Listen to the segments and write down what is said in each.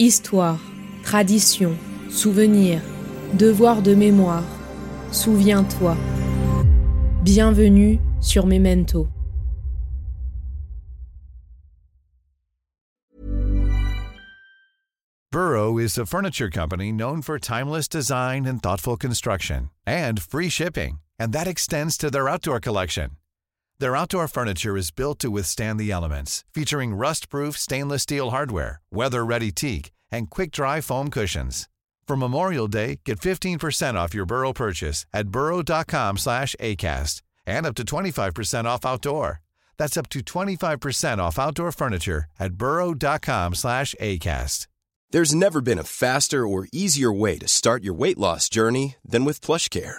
Histoire, tradition, souvenir, devoir de mémoire. Souviens-toi. Bienvenue sur Memento. Burrow is a furniture company known for timeless design and thoughtful construction and free shipping, and that extends to their outdoor collection. Their outdoor furniture is built to withstand the elements, featuring rust-proof stainless steel hardware, weather-ready teak, and quick-dry foam cushions. For Memorial Day, get 15% off your Burrow purchase at burrow.com slash ACAST and up to 25% off outdoor. That's up to 25% off outdoor furniture at burrow.com slash ACAST. There's never been a faster or easier way to start your weight loss journey than with PlushCare.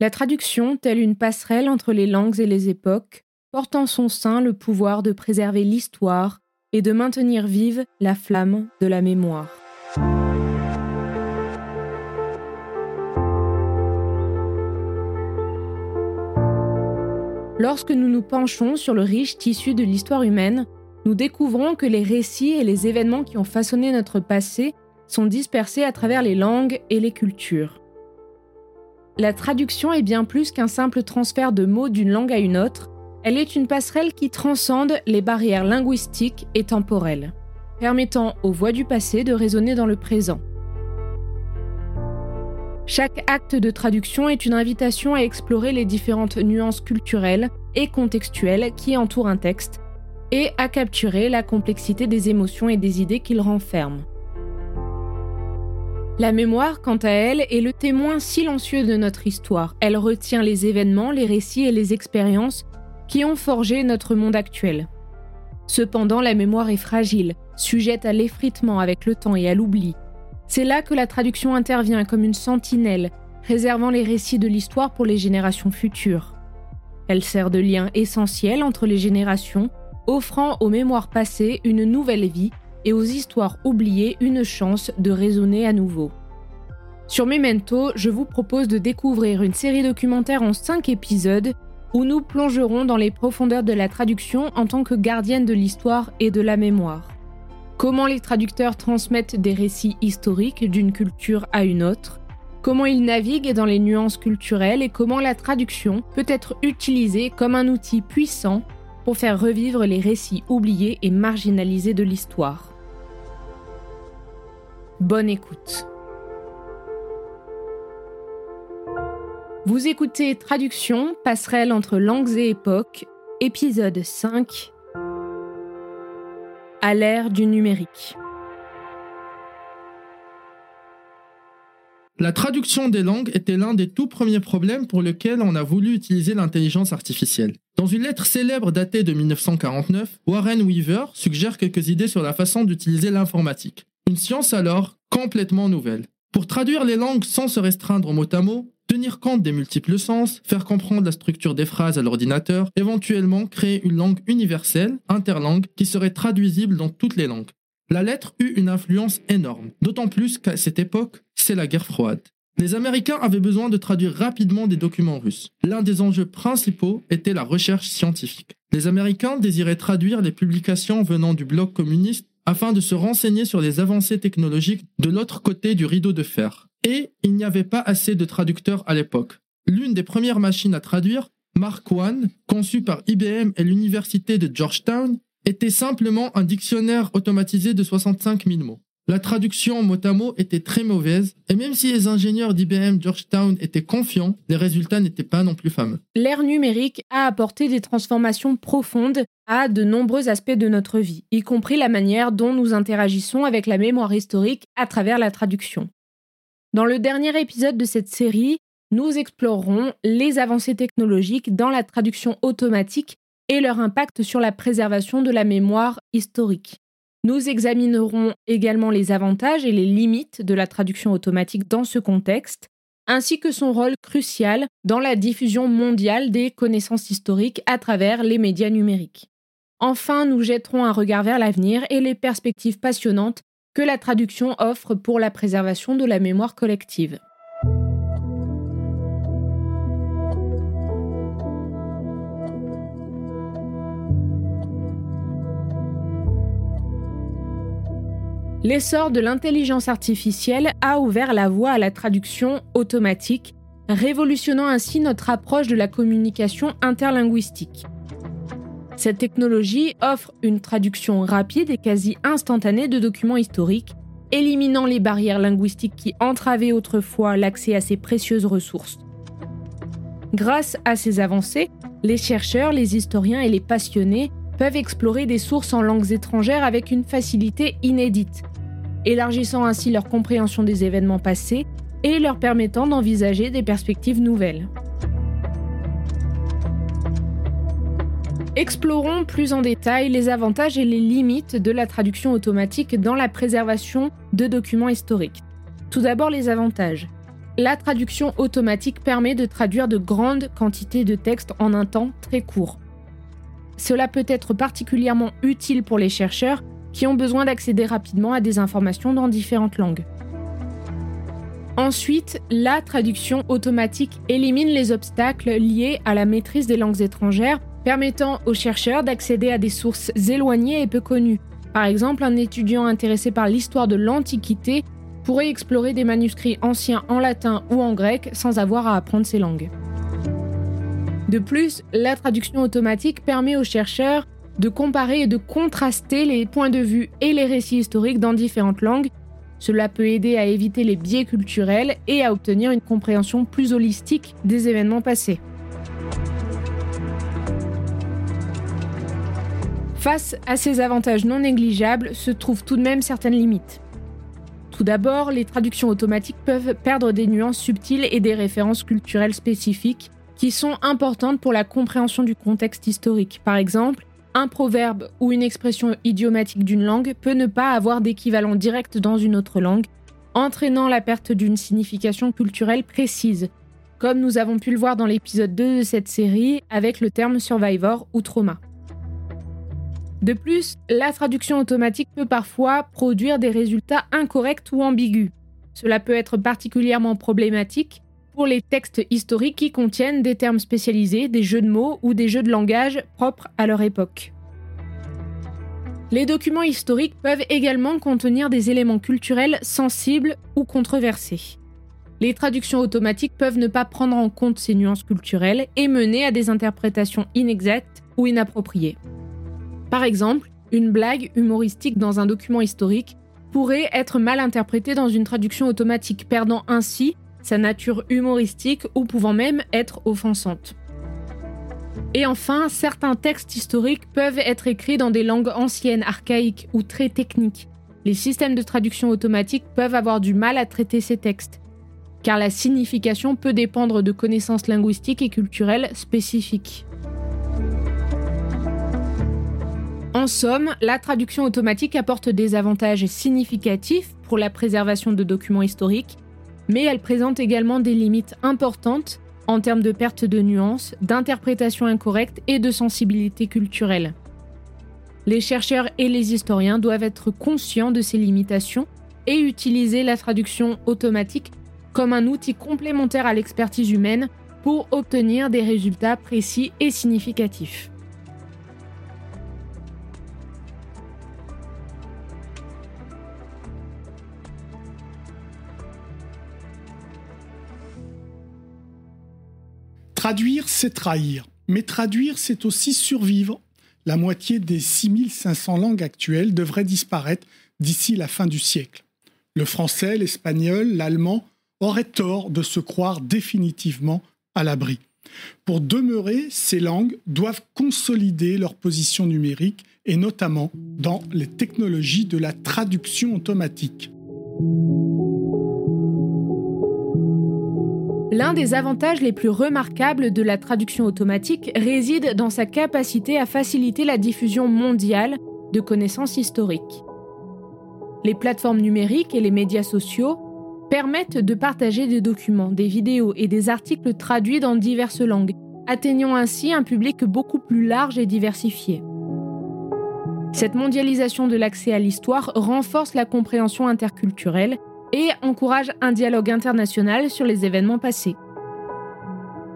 La traduction, telle une passerelle entre les langues et les époques, porte en son sein le pouvoir de préserver l'histoire et de maintenir vive la flamme de la mémoire. Lorsque nous nous penchons sur le riche tissu de l'histoire humaine, nous découvrons que les récits et les événements qui ont façonné notre passé sont dispersés à travers les langues et les cultures. La traduction est bien plus qu'un simple transfert de mots d'une langue à une autre, elle est une passerelle qui transcende les barrières linguistiques et temporelles, permettant aux voix du passé de résonner dans le présent. Chaque acte de traduction est une invitation à explorer les différentes nuances culturelles et contextuelles qui entourent un texte et à capturer la complexité des émotions et des idées qu'il renferme. La mémoire, quant à elle, est le témoin silencieux de notre histoire. Elle retient les événements, les récits et les expériences qui ont forgé notre monde actuel. Cependant, la mémoire est fragile, sujette à l'effritement avec le temps et à l'oubli. C'est là que la traduction intervient comme une sentinelle, préservant les récits de l'histoire pour les générations futures. Elle sert de lien essentiel entre les générations, offrant aux mémoires passées une nouvelle vie et aux histoires oubliées une chance de résonner à nouveau. Sur Memento, je vous propose de découvrir une série documentaire en 5 épisodes où nous plongerons dans les profondeurs de la traduction en tant que gardienne de l'histoire et de la mémoire. Comment les traducteurs transmettent des récits historiques d'une culture à une autre, comment ils naviguent dans les nuances culturelles et comment la traduction peut être utilisée comme un outil puissant pour faire revivre les récits oubliés et marginalisés de l'histoire. Bonne écoute. Vous écoutez Traduction, passerelle entre langues et époques, épisode 5. À l'ère du numérique. La traduction des langues était l'un des tout premiers problèmes pour lesquels on a voulu utiliser l'intelligence artificielle. Dans une lettre célèbre datée de 1949, Warren Weaver suggère quelques idées sur la façon d'utiliser l'informatique. Une science alors complètement nouvelle. Pour traduire les langues sans se restreindre mot à mot, tenir compte des multiples sens, faire comprendre la structure des phrases à l'ordinateur, éventuellement créer une langue universelle, interlangue, qui serait traduisible dans toutes les langues. La lettre eut une influence énorme, d'autant plus qu'à cette époque, c'est la guerre froide. Les Américains avaient besoin de traduire rapidement des documents russes. L'un des enjeux principaux était la recherche scientifique. Les Américains désiraient traduire les publications venant du bloc communiste afin de se renseigner sur les avancées technologiques de l'autre côté du rideau de fer. Et il n'y avait pas assez de traducteurs à l'époque. L'une des premières machines à traduire, Mark I, conçue par IBM et l'université de Georgetown, était simplement un dictionnaire automatisé de 65 000 mots. La traduction mot à mot était très mauvaise, et même si les ingénieurs d'IBM Georgetown étaient confiants, les résultats n'étaient pas non plus fameux. L'ère numérique a apporté des transformations profondes à de nombreux aspects de notre vie, y compris la manière dont nous interagissons avec la mémoire historique à travers la traduction. Dans le dernier épisode de cette série, nous explorerons les avancées technologiques dans la traduction automatique et leur impact sur la préservation de la mémoire historique. Nous examinerons également les avantages et les limites de la traduction automatique dans ce contexte, ainsi que son rôle crucial dans la diffusion mondiale des connaissances historiques à travers les médias numériques. Enfin, nous jetterons un regard vers l'avenir et les perspectives passionnantes que la traduction offre pour la préservation de la mémoire collective. L'essor de l'intelligence artificielle a ouvert la voie à la traduction automatique, révolutionnant ainsi notre approche de la communication interlinguistique. Cette technologie offre une traduction rapide et quasi instantanée de documents historiques, éliminant les barrières linguistiques qui entravaient autrefois l'accès à ces précieuses ressources. Grâce à ces avancées, les chercheurs, les historiens et les passionnés peuvent explorer des sources en langues étrangères avec une facilité inédite, élargissant ainsi leur compréhension des événements passés et leur permettant d'envisager des perspectives nouvelles. Explorons plus en détail les avantages et les limites de la traduction automatique dans la préservation de documents historiques. Tout d'abord les avantages. La traduction automatique permet de traduire de grandes quantités de textes en un temps très court. Cela peut être particulièrement utile pour les chercheurs qui ont besoin d'accéder rapidement à des informations dans différentes langues. Ensuite, la traduction automatique élimine les obstacles liés à la maîtrise des langues étrangères, permettant aux chercheurs d'accéder à des sources éloignées et peu connues. Par exemple, un étudiant intéressé par l'histoire de l'Antiquité pourrait explorer des manuscrits anciens en latin ou en grec sans avoir à apprendre ces langues. De plus, la traduction automatique permet aux chercheurs de comparer et de contraster les points de vue et les récits historiques dans différentes langues. Cela peut aider à éviter les biais culturels et à obtenir une compréhension plus holistique des événements passés. Face à ces avantages non négligeables se trouvent tout de même certaines limites. Tout d'abord, les traductions automatiques peuvent perdre des nuances subtiles et des références culturelles spécifiques qui sont importantes pour la compréhension du contexte historique. Par exemple, un proverbe ou une expression idiomatique d'une langue peut ne pas avoir d'équivalent direct dans une autre langue, entraînant la perte d'une signification culturelle précise, comme nous avons pu le voir dans l'épisode 2 de cette série avec le terme survivor ou trauma. De plus, la traduction automatique peut parfois produire des résultats incorrects ou ambigus. Cela peut être particulièrement problématique pour les textes historiques qui contiennent des termes spécialisés, des jeux de mots ou des jeux de langage propres à leur époque. Les documents historiques peuvent également contenir des éléments culturels sensibles ou controversés. Les traductions automatiques peuvent ne pas prendre en compte ces nuances culturelles et mener à des interprétations inexactes ou inappropriées. Par exemple, une blague humoristique dans un document historique pourrait être mal interprétée dans une traduction automatique, perdant ainsi sa nature humoristique ou pouvant même être offensante. Et enfin, certains textes historiques peuvent être écrits dans des langues anciennes, archaïques ou très techniques. Les systèmes de traduction automatique peuvent avoir du mal à traiter ces textes, car la signification peut dépendre de connaissances linguistiques et culturelles spécifiques. En somme, la traduction automatique apporte des avantages significatifs pour la préservation de documents historiques, mais elle présente également des limites importantes en termes de perte de nuances, d'interprétation incorrecte et de sensibilité culturelle. Les chercheurs et les historiens doivent être conscients de ces limitations et utiliser la traduction automatique comme un outil complémentaire à l'expertise humaine pour obtenir des résultats précis et significatifs. Traduire, c'est trahir. Mais traduire, c'est aussi survivre. La moitié des 6500 langues actuelles devraient disparaître d'ici la fin du siècle. Le français, l'espagnol, l'allemand auraient tort de se croire définitivement à l'abri. Pour demeurer, ces langues doivent consolider leur position numérique et notamment dans les technologies de la traduction automatique. L'un des avantages les plus remarquables de la traduction automatique réside dans sa capacité à faciliter la diffusion mondiale de connaissances historiques. Les plateformes numériques et les médias sociaux permettent de partager des documents, des vidéos et des articles traduits dans diverses langues, atteignant ainsi un public beaucoup plus large et diversifié. Cette mondialisation de l'accès à l'histoire renforce la compréhension interculturelle et encourage un dialogue international sur les événements passés.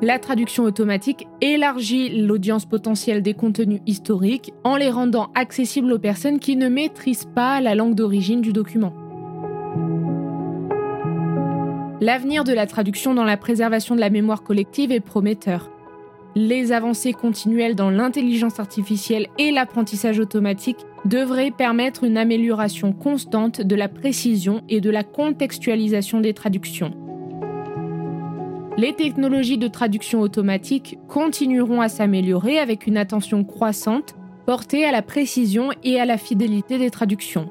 La traduction automatique élargit l'audience potentielle des contenus historiques en les rendant accessibles aux personnes qui ne maîtrisent pas la langue d'origine du document. L'avenir de la traduction dans la préservation de la mémoire collective est prometteur. Les avancées continuelles dans l'intelligence artificielle et l'apprentissage automatique devraient permettre une amélioration constante de la précision et de la contextualisation des traductions. Les technologies de traduction automatique continueront à s'améliorer avec une attention croissante portée à la précision et à la fidélité des traductions.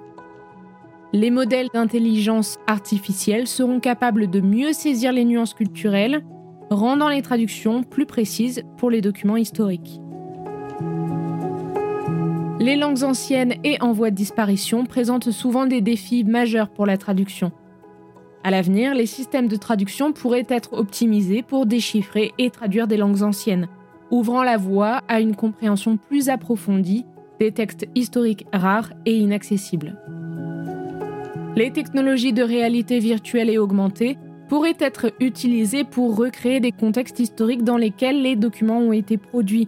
Les modèles d'intelligence artificielle seront capables de mieux saisir les nuances culturelles, rendant les traductions plus précises pour les documents historiques. Les langues anciennes et en voie de disparition présentent souvent des défis majeurs pour la traduction. À l'avenir, les systèmes de traduction pourraient être optimisés pour déchiffrer et traduire des langues anciennes, ouvrant la voie à une compréhension plus approfondie des textes historiques rares et inaccessibles. Les technologies de réalité virtuelle et augmentée pourraient être utilisées pour recréer des contextes historiques dans lesquels les documents ont été produits.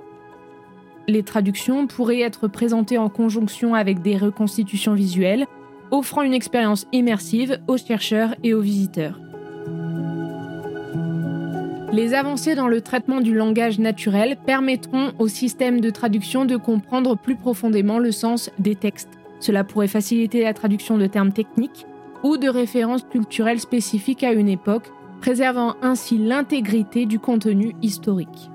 Les traductions pourraient être présentées en conjonction avec des reconstitutions visuelles, offrant une expérience immersive aux chercheurs et aux visiteurs. Les avancées dans le traitement du langage naturel permettront au système de traduction de comprendre plus profondément le sens des textes. Cela pourrait faciliter la traduction de termes techniques ou de références culturelles spécifiques à une époque, préservant ainsi l'intégrité du contenu historique.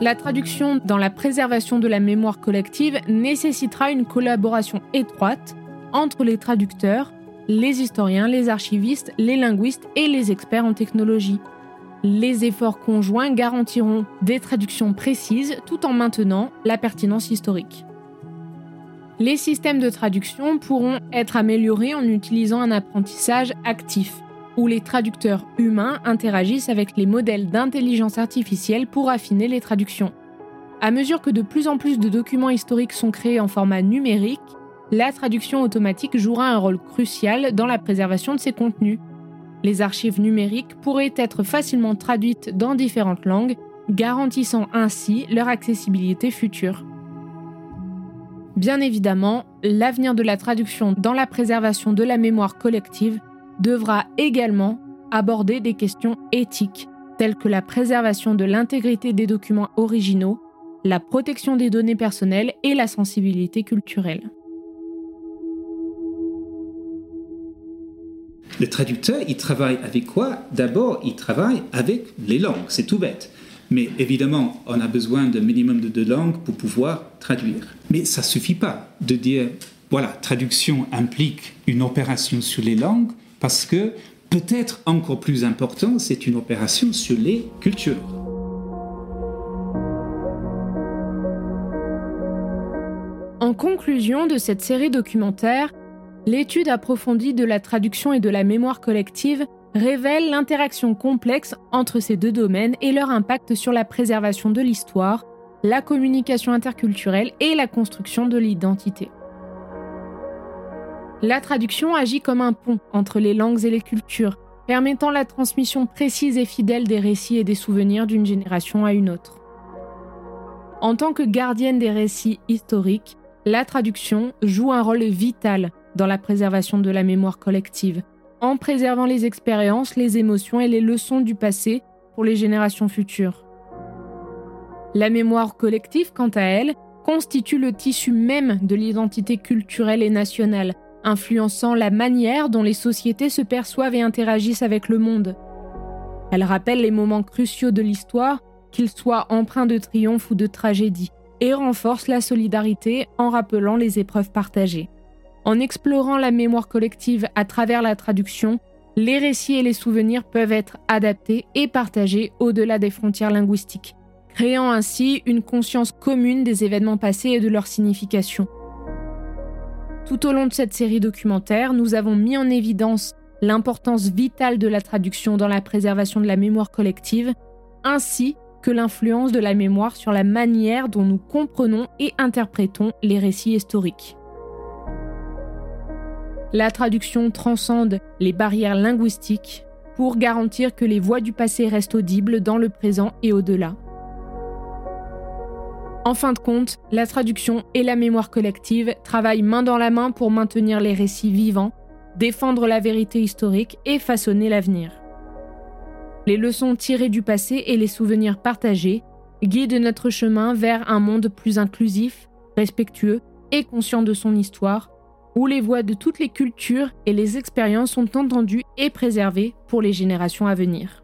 La traduction dans la préservation de la mémoire collective nécessitera une collaboration étroite entre les traducteurs, les historiens, les archivistes, les linguistes et les experts en technologie. Les efforts conjoints garantiront des traductions précises tout en maintenant la pertinence historique. Les systèmes de traduction pourront être améliorés en utilisant un apprentissage actif, où les traducteurs humains interagissent avec les modèles d'intelligence artificielle pour affiner les traductions. À mesure que de plus en plus de documents historiques sont créés en format numérique, la traduction automatique jouera un rôle crucial dans la préservation de ces contenus. Les archives numériques pourraient être facilement traduites dans différentes langues, garantissant ainsi leur accessibilité future. Bien évidemment, l'avenir de la traduction dans la préservation de la mémoire collective devra également aborder des questions éthiques, telles que la préservation de l'intégrité des documents originaux, la protection des données personnelles et la sensibilité culturelle. Le traducteur, il travaille avec quoi? D'abord, il travaille avec les langues, c'est tout bête. Mais évidemment, on a besoin d'un minimum de deux langues pour pouvoir traduire. Mais ça ne suffit pas de dire, voilà, traduction implique une opération sur les langues, parce que peut-être encore plus important, c'est une opération sur les cultures. En conclusion de cette série documentaire, l'étude approfondie de la traduction et de la mémoire collective révèle l'interaction complexe entre ces deux domaines et leur impact sur la préservation de l'histoire, la communication interculturelle et la construction de l'identité. La traduction agit comme un pont entre les langues et les cultures, permettant la transmission précise et fidèle des récits et des souvenirs d'une génération à une autre. En tant que gardienne des récits historiques, la traduction joue un rôle vital dans la préservation de la mémoire collective, en préservant les expériences, les émotions et les leçons du passé pour les générations futures. La mémoire collective, quant à elle, constitue le tissu même de l'identité culturelle et nationale, influençant la manière dont les sociétés se perçoivent et interagissent avec le monde. Elle rappelle les moments cruciaux de l'histoire, qu'ils soient empreints de triomphe ou de tragédie, et renforce la solidarité en rappelant les épreuves partagées. En explorant la mémoire collective à travers la traduction, les récits et les souvenirs peuvent être adaptés et partagés au-delà des frontières linguistiques, créant ainsi une conscience commune des événements passés et de leur signification. Tout au long de cette série documentaire, nous avons mis en évidence l'importance vitale de la traduction dans la préservation de la mémoire collective, ainsi que l'influence de la mémoire sur la manière dont nous comprenons et interprétons les récits historiques. La traduction transcende les barrières linguistiques pour garantir que les voix du passé restent audibles dans le présent et au-delà. En fin de compte, la traduction et la mémoire collective travaillent main dans la main pour maintenir les récits vivants, défendre la vérité historique et façonner l'avenir. Les leçons tirées du passé et les souvenirs partagés guident notre chemin vers un monde plus inclusif, respectueux et conscient de son histoire, où les voix de toutes les cultures et les expériences sont entendues et préservées pour les générations à venir.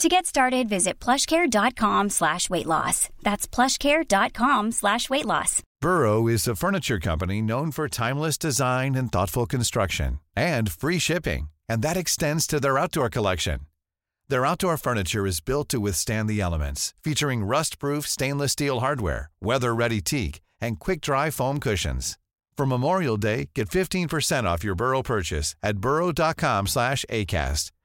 To get started, visit plushcare.com slash weight loss. That's plushcare.com slash weight loss. Burrow is a furniture company known for timeless design and thoughtful construction and free shipping, and that extends to their outdoor collection. Their outdoor furniture is built to withstand the elements, featuring rust-proof stainless steel hardware, weather-ready teak, and quick-dry foam cushions. For Memorial Day, get 15% off your Burrow purchase at burrow.com slash ACAST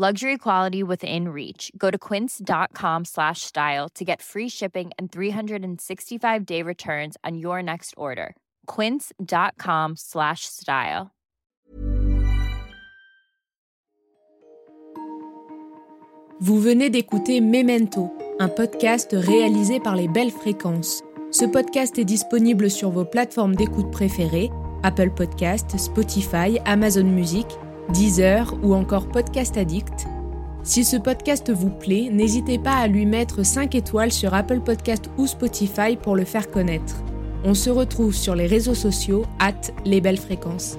Luxury quality within reach. Go to quince.com slash style to get free shipping and 365 day returns on your next order. Quince.com slash style. Vous venez d'écouter Memento, un podcast réalisé par les Belles Fréquences. Ce podcast est disponible sur vos plateformes d'écoute préférées Apple Podcast, Spotify, Amazon Music, Deezer ou encore Podcast Addict. Si ce podcast vous plaît, n'hésitez pas à lui mettre 5 étoiles sur Apple Podcast ou Spotify pour le faire connaître. On se retrouve sur les réseaux sociaux, at les belles fréquences.